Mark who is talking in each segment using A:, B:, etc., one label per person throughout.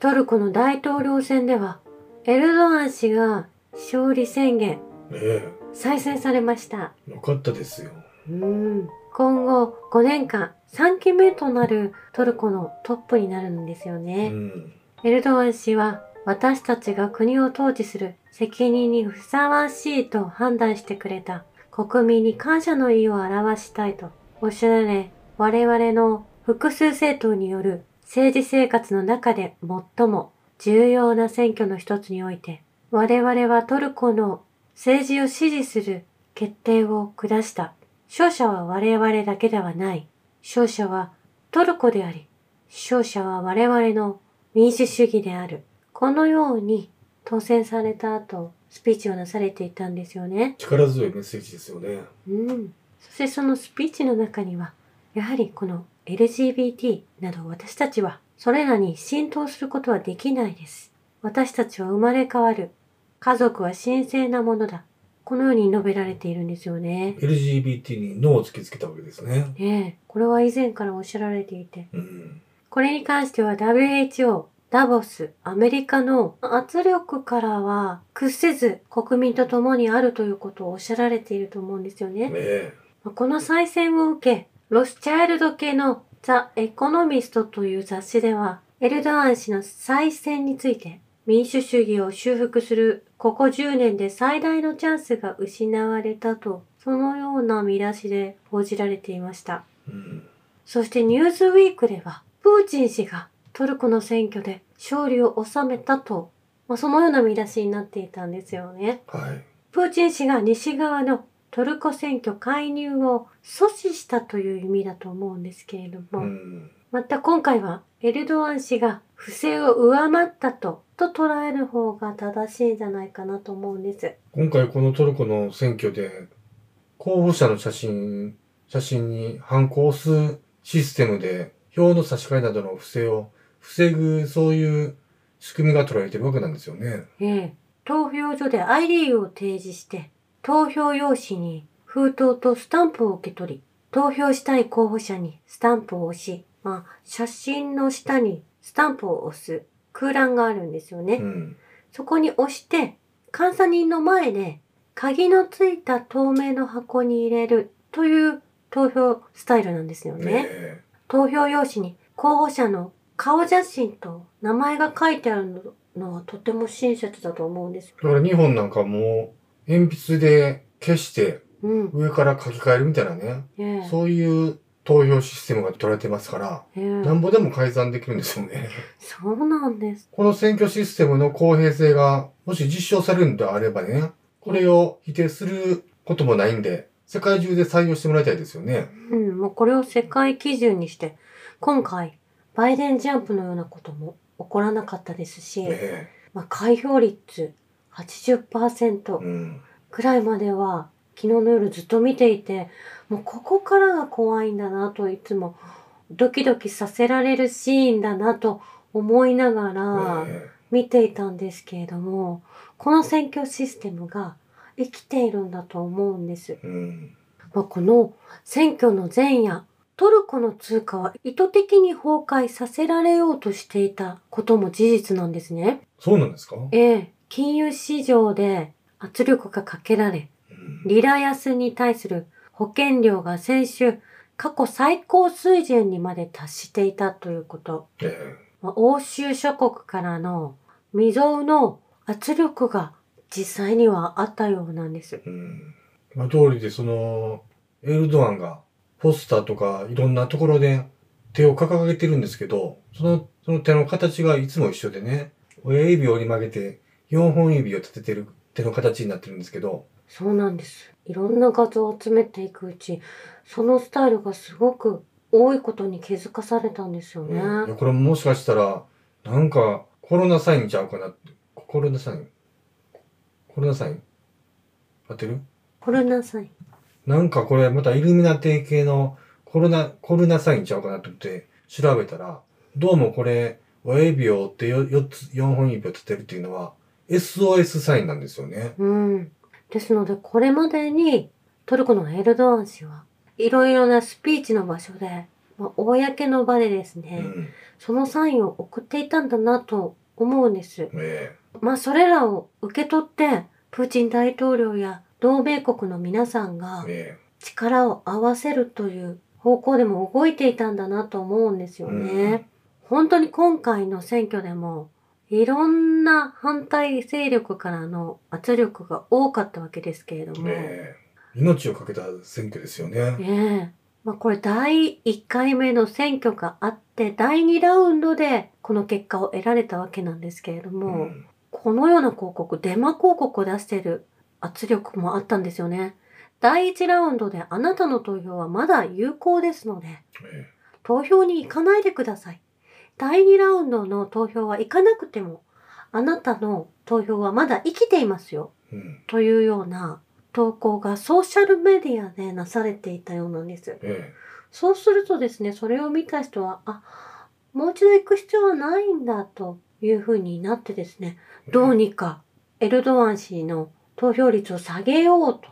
A: トルコの大統領選では、エルドアン氏が勝利宣言、
B: え
A: 再選されました。
B: えよかったですよ。
A: うん今後5年間3期目となるトルコのトップになるんですよ
B: う
A: ね。
B: ん。
A: エルドアン氏は私たちが国を統治する責任にふさわしいと判断してくれた国民に感謝の意を表したいとおっしゃられ、我々の複数政党による政治生活の中で最も重要な選挙の一つにおいて、我々はトルコの政治を支持する決定を下した。勝者は我々だけではない。勝者はトルコであり、勝者は我々の民主主義である。このように当選された後、スピーチをなされていたんですよね。
B: 力強いメッセージですよね。
A: うん。そしてそのスピーチの中には、やはりこの LGBT など私たちはそれらに浸透することはできないです。私たちは生まれ変わる。家族は神聖なものだ。このように述べられているんですよね。
B: LGBT に脳を突きつけたわけですね。
A: ええ、これは以前からおっしゃられていて、
B: うん。
A: これに関しては WHO、ダボス、アメリカの圧力からは屈せず国民と共にあるということをおっしゃられていると思うんですよね。
B: え
A: この再選を受け、ロスチャイルド系のザ・エコノミストという雑誌では、エルドアン氏の再選について、民主主義を修復するここ10年で最大のチャンスが失われたと、そのような見出しで報じられていました。
B: えうん。
A: そしてニューズウィークでは、プーチン氏がトルコの選挙で勝利を収めたと、まあ、そのような見出しになっていたんですよね。
B: はい。
A: プーチン氏が西側のトルコ選挙介入を阻止したという意味だと思うんですけれども、
B: うん。
A: また今回はエルドアン氏が不正を上回ったと、と捉える方が正しいんじゃないかなと思うんです。
B: 今回このトルコの選挙で、候補者の写真、写真に反抗すシステムで、票の差し替えなどの不正を防ぐ、そういう仕組みが取られてるわけなんですよね。
A: ええ、投票所で ID を提示して、投票用紙に封筒とスタンプを受け取り、投票したい候補者にスタンプを押し、まあ、写真の下にスタンプを押す空欄があるんですよね。
B: うん。
A: そこに押して、監査人の前で鍵のついた透明の箱に入れるという投票スタイルなんですよね。
B: ねえ。
A: 投票用紙に候補者の顔写真と名前が書いてあるのはとても親切だと思うんです。
B: だから日本なんかもう、鉛筆で消して
A: うん。
B: 上から書き換えるみたいなね、
A: ええ
B: そういう投票システムが取られてますから、
A: ええ
B: なんぼでも改ざんできるんですよね。
A: そうなんです。
B: この選挙システムの公平性が、もし実証されるんであればね、これを否定することもないんで、世界中で採用してもらいたいですよね。
A: うん、もうこれを世界基準にして、今回、バイデンジャンプのようなことも起こらなかったですし、
B: ね
A: まあ、開票率80%
B: うん。
A: くらいまでは、昨日の夜ずっと見ていて、もうここからが怖いんだなといつもドキドキさせられるシーンだなと思いながら
B: ね
A: 見ていたんですけれども、この選挙システムが生きているんだと思うんです。
B: うん。
A: まあ、この選挙の前夜、トルコの通貨は意図的に崩壊させられようとしていたことも事実なんですね。
B: そうなんですか？
A: ええ、金融市場で圧力がかけられ、
B: うん
A: リラ安に対する保険料が先週過去最高水準にまで達していたということ。
B: え
A: まあ欧州諸国からの未曾有の圧力が実際にはあったようなんです。
B: えうん。まあ、通りでその、エルドアンがポスターとかいろんなところで手を掲げてるんですけど、その、その手の形がいつも一緒でね、親指を折り曲げて4本指を立ててる手の形になってるんですけど、
A: そうなんです。いろんな画像を集めていくうち、そのスタイルがすごく多いことに気づかされたんですよね。
B: いやこれもしかしたら、なんかコロナサインちゃうかなって。コロナサイン？コロナサイン？合ってる？
A: コロナサイン。
B: なんかこれまたイルミナティ系のコロナ、コロナサインちゃうかなと思って調べたら、どうもこれ、親指を折ってよ4つ、4本指を立てるっていうのは SOS サインなんですよね。
A: うん。ですので、これまでにトルコのエルドアン氏はいろいろなスピーチの場所で、まあ、公の場でです
B: う
A: ね、
B: ん。
A: そのサインを送っていたんだなと思うんです。
B: え
A: まあそれらを受け取って、プーチン大統領や同盟国の皆さん
B: え
A: が
B: え
A: 力を合わせるという方向でも動いていたんだなと思うんですよね。本当に今回の選挙でも、いろんな反対勢力からの圧力が多かったわけですけれども、
B: ええ命をかけた選挙ですよね。
A: ええまあこれ第1回目の選挙があって、第2ラウンドでこの結果を得られたわけなんですけれども、
B: うん
A: このような広告、デマ広告を出している圧力もあったんですよね。第1ラウンドであなたの投票はまだ有効ですので、
B: え
A: 投票に行かないでください。第2ラウンドの投票は行かなくても、あなたの投票はまだ生きていますよ。
B: えうん。
A: というような投稿がソーシャルメディアでなされていたようなんです。
B: え
A: そうするとですね、それを見た人は、あ、もう一度行く必要はないんだというふうになってですね、
B: え
A: どうにかエルドアン氏の投票率を下げようと、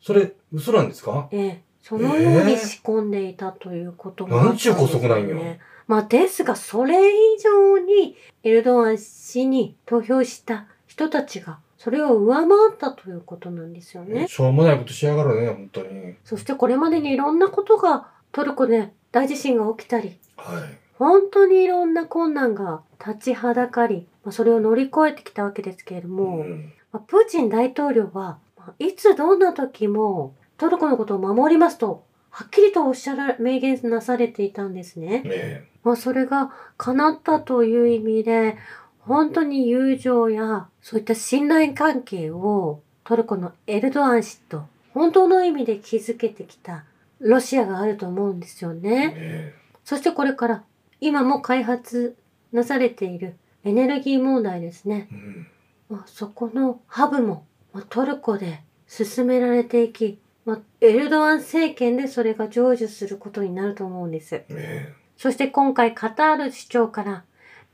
B: それ、嘘なんですか？
A: ええそのように仕込んでいたということもあったんですよ、ね。
B: なんちゅう姑息なんよ
A: まあですが、それ以上にエルドアン氏に投票した人たちが、それを上回ったということなんですよね。
B: しょうもないことしやがるね、本当に。
A: そしてこれまでにいろんなことがトルコで大地震が起きたり、
B: はい。
A: 本当にいろんな困難が立ちはだかり、まあ、それを乗り越えてきたわけですけれども、
B: ん
A: まあプーチン大統領は、まあいつどんな時もトルコのことを守りますと、はっきりとおっしゃら、明言なされていたんですね。
B: え
A: まあそれが叶ったという意味で、本当に友情やそういった信頼関係をトルコのエルドアン氏と本当の意味で築けてきたロシアがあると思うんですよ
B: え
A: ね。
B: え
A: そしてこれから今も開発なされているエネルギー問題ですね。
B: えうん
A: まあ、そこのハブも、まあ、トルコで進められていき、まあ、エルドアン政権でそれが成就することになると思うんです。
B: え
A: そして今回カタール市長から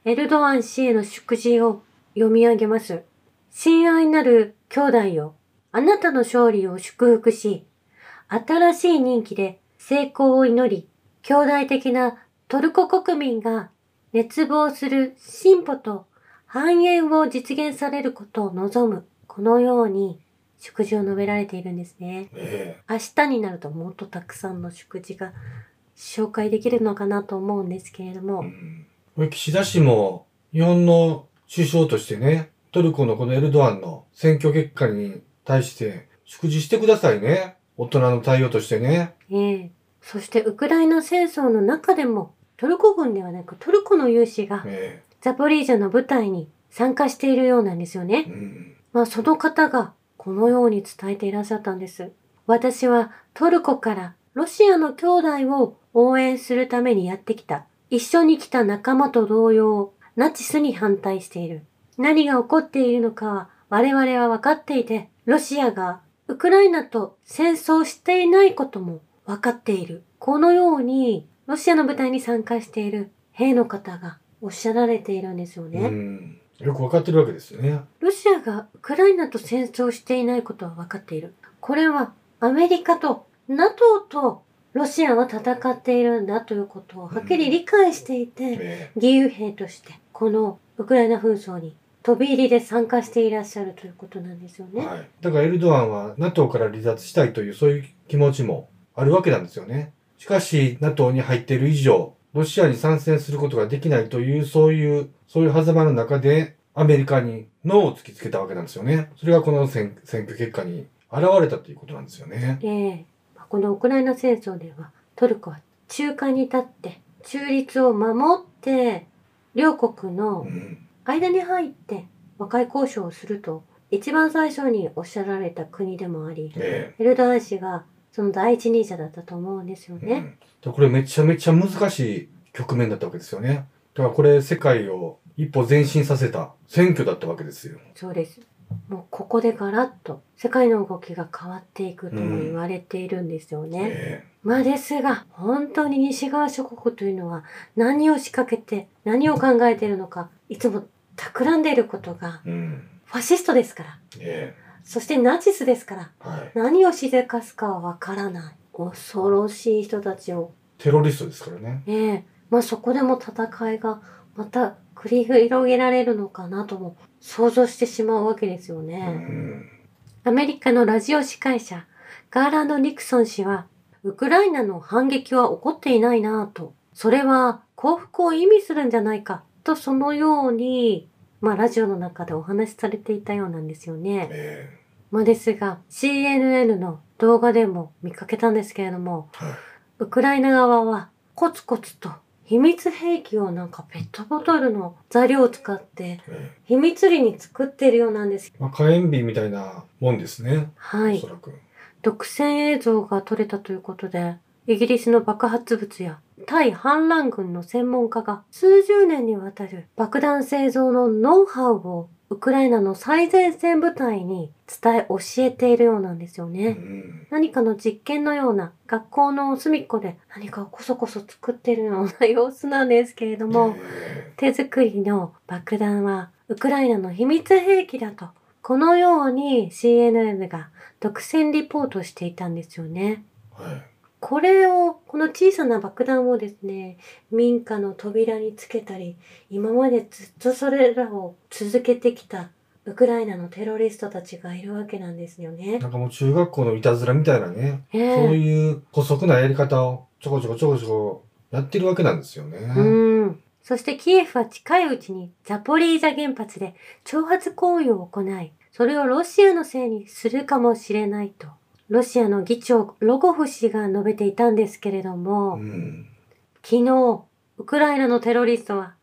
A: エルドアン氏への祝辞を読み上げます。親愛なる兄弟よ、あなたの勝利を祝福し、新しい任期で成功を祈り、兄弟的なトルコ国民が熱望する進歩と繁栄を実現されることを望む。このように祝辞を述べられているんですね。
B: ええ
A: 明日になるともっとたくさんの祝辞が紹介できるのかなと思うんですけれども、
B: うんこれ岸田氏も日本の首相としてね、トルコのこのエルドアンの選挙結果に対して祝辞してくださいね。大人の対応としてね。
A: ええそしてウクライナ戦争の中でもトルコ軍ではなくトルコの有志が
B: え
A: ザポリージャの部隊に参加しているようなんですよ
B: え
A: ね。
B: うん
A: まあその方がこのように伝えていらっしゃったんです。私はトルコからロシアの兄弟を応援するためにやってきた。一緒に来た仲間と同様、ナチスに反対している。何が起こっているのかは我々は分かっていて、ロシアがウクライナと戦争していないことも分かっている。このように、ロシアの部隊に参加している兵の方がおっしゃられているんですよね。
B: うん。よくわかってるわけですよね。
A: ロシアがウクライナと戦争していないことは分かっている。これはアメリカと NATO とロシアは戦っているんだということをはっきり理解していて、
B: え
A: 義勇兵としてこのウクライナ紛争に飛び入りで参加していらっしゃるということなんですよね。
B: えはい。だからエルドアンは NATO から離脱したいというそういう気持ちもあるわけなんですよね。しかし NATO に入っている以上、ロシアに参戦することができないという、そういう、そういう狭間の中でアメリカにノーを突きつけたわけなんですよね。それがこの選選挙結果に現れたということなんですよね。
A: ええこのウクライナ戦争ではトルコは中間に立って中立を守って両国
B: う
A: の
B: ん。
A: 間に入って和解交渉をすると一番最初におっしゃられた国でもあり
B: え
A: エルドアン氏がその第一人者だったと思うんですよ
B: え
A: ね。
B: うん、これめちゃめちゃ難しい局面だったわけですよね。だからこれ世界を一歩前進させた選挙だったわけですよ。
A: そうです。もうここでガラッと世界の動きが変わっていくとも言われているんですよね。
B: え
A: まあですが、本当に西側諸国というのは何を仕掛けて何を考えているのか、いつも企んでいることが
B: えうん。
A: ファシストですから、
B: え
A: そしてナチスですから、
B: えはい。
A: 何をしでかすかはわからない。恐ろしい人たちを
B: テロリストですからね。
A: ええまあそこでも戦いがまた繰り広げられるのかなとも想像してしまうわけですよ
B: う
A: ね。
B: ん。
A: アメリカのラジオ司会者、ガーランド・ニクソン氏は、ウクライナの反撃は起こっていないなぁと、それは降伏を意味するんじゃないか、とそのように、まあラジオの中でお話しされていたようなんですよね。
B: え
A: まあですが、CNN の動画でも見かけたんですけれども。ウクライナ側はコツコツと秘密兵器をなんかペットボトルの材料を使って
B: ええ
A: 秘密裏に作っているようなんです。
B: まあ、火炎瓶みたいなもんですね。
A: はい
B: おそ。らく。
A: 独占映像が撮れたということで、イギリスの爆発物や対反乱軍の専門家が数十年にわたる爆弾製造のノウハウをウクライナの最前線部隊に伝え教えているようなんですよ
B: う
A: ね。
B: ん。
A: 何かの実験のような学校の隅っこで何かをこそこそ作っているような様子なんですけれども、
B: え
A: 手作りの爆弾はウクライナの秘密兵器だと、このように CNN が独占リポートしていたんですよね。
B: えはい。
A: これを、この小さな爆弾をですね、民家の扉につけたり、今までずっとそれらを続けてきたウクライナのテロリストたちがいるわけなんですよね。
B: なんかもう中学校のいたずらみたいなね、
A: ええ
B: そういう古速なやり方をちょこちょこちょこちょこやってるわけなんですよね。
A: うん。そしてキエフは近いうちにザポリージャ原発で挑発行為を行い、それをロシアのせいにするかもしれないと、ロシアの議長ロゴフ氏が述べていたんですけれども、
B: うん。
A: 昨日、ウクライナのテロリストは、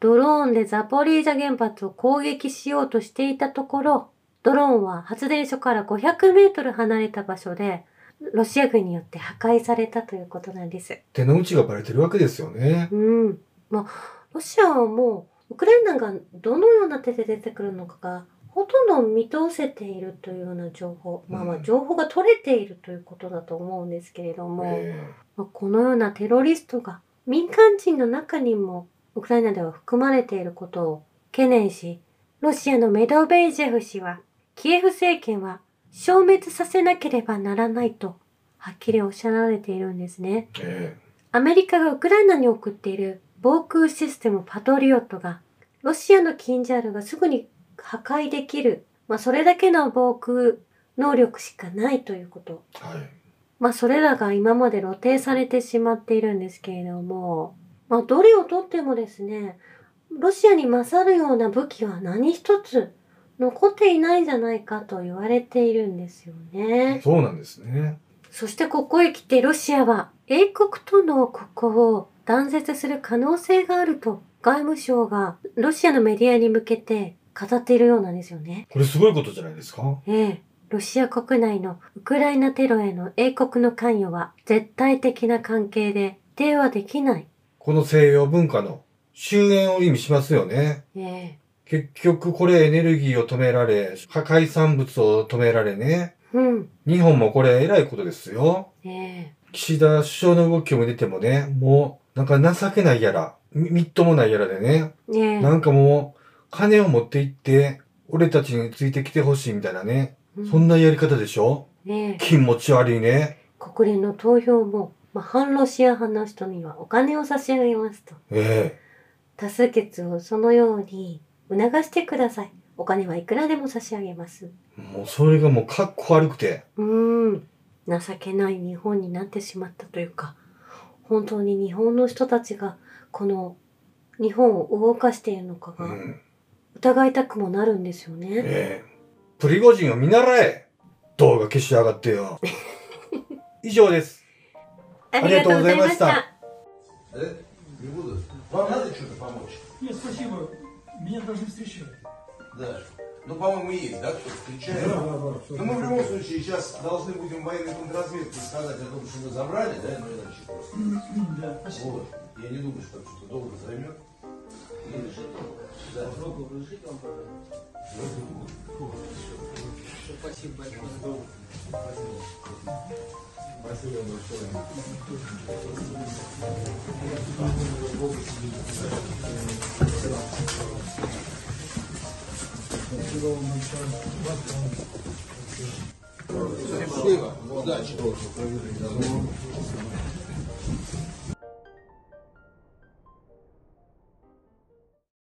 A: ドローンでザポリージャ原発を攻撃しようとしていたところ、ドローンは発電所から500メートル離れた場所で、ロシア軍によって破壊されたということなんです。
B: 手の内がバレてるわけですよね。
A: うん。まあ、ロシアはもう、ウクライナがどのような手で出てくるのかが、ほとんど見通せているというような情報、まあまあ
B: うん
A: 情報が取れているということだと思うんですけれども、
B: え
A: まあこのようなテロリストが民間人の中にもウクライナでは含まれていることを懸念し、ロシアのメドベージェフ氏は、キエフ政権は消滅させなければならないと、はっきりおっしゃられているんですね。
B: ええ
A: アメリカがウクライナに送っている防空システムパトリオットが、ロシアのキンジャールがすぐに破壊できる、まあそれだけの防空能力しかないということ。
B: えはい。
A: まあそれらが今まで露呈されてしまっているんですけれども、まあどれをとってもですね、ロシアに勝るような武器は何一つ残っていないんじゃないかと言われているんですよね。
B: そうなんですね。
A: そしてここへ来てロシアは英国との国交を断絶する可能性があると外務省がロシアのメディアに向けて語っているようなんですよね。
B: これすごいことじゃないですか？
A: ええ。ロシア国内のウクライナテロへの英国の関与は絶対的な関係で否定はできない。
B: この西洋文化の終焉を意味しますよね。
A: ええ。
B: 結局これエネルギーを止められ、破壊産物を止められね。
A: うん。
B: 日本もこれ偉いことですよ。
A: ええ。
B: 岸田首相の動きを見ててもね、もうなんか情けないやら、みみっともないやらでね、
A: ええ。
B: なんかもう金を持って行って、俺たちについてきてほしいみたいなね。
A: うん
B: そんなやり方でしょ？
A: ええ。
B: 気持ち悪いね。
A: 国連の投票も、まあ、反ロシア派の人にはお金を差し上げますと。
B: え
A: 多数決をそのように促してください。お金はいくらでも差し上げます。
B: えもうそれがもうかっこ悪くて。
A: うーん。情けない日本になってしまったというか、本当に日本の人たちがこの日本を動かしているのかが
B: うん。
A: 疑いたくもなるんですよね。
B: ええプリゴジンを見習え動画消しやがってよ。以上です。
A: ありがとうございました。
C: Э? Не буду. Вам надо что-то помочь?
D: Нет, спасибо. Меня должны встречать.
C: Да. Ну, по-моему, есть, да, кто встречает? Но мы в любом случае сейчас должны будем военной контрразведке сказать о том, что вы забрали, да, ну иначе просто.
D: Да, спасибо.
C: Вот. Я не думаю, что это что-то долго займет. Спасибо большое. Спасибо большое. Счастливо. Удачи.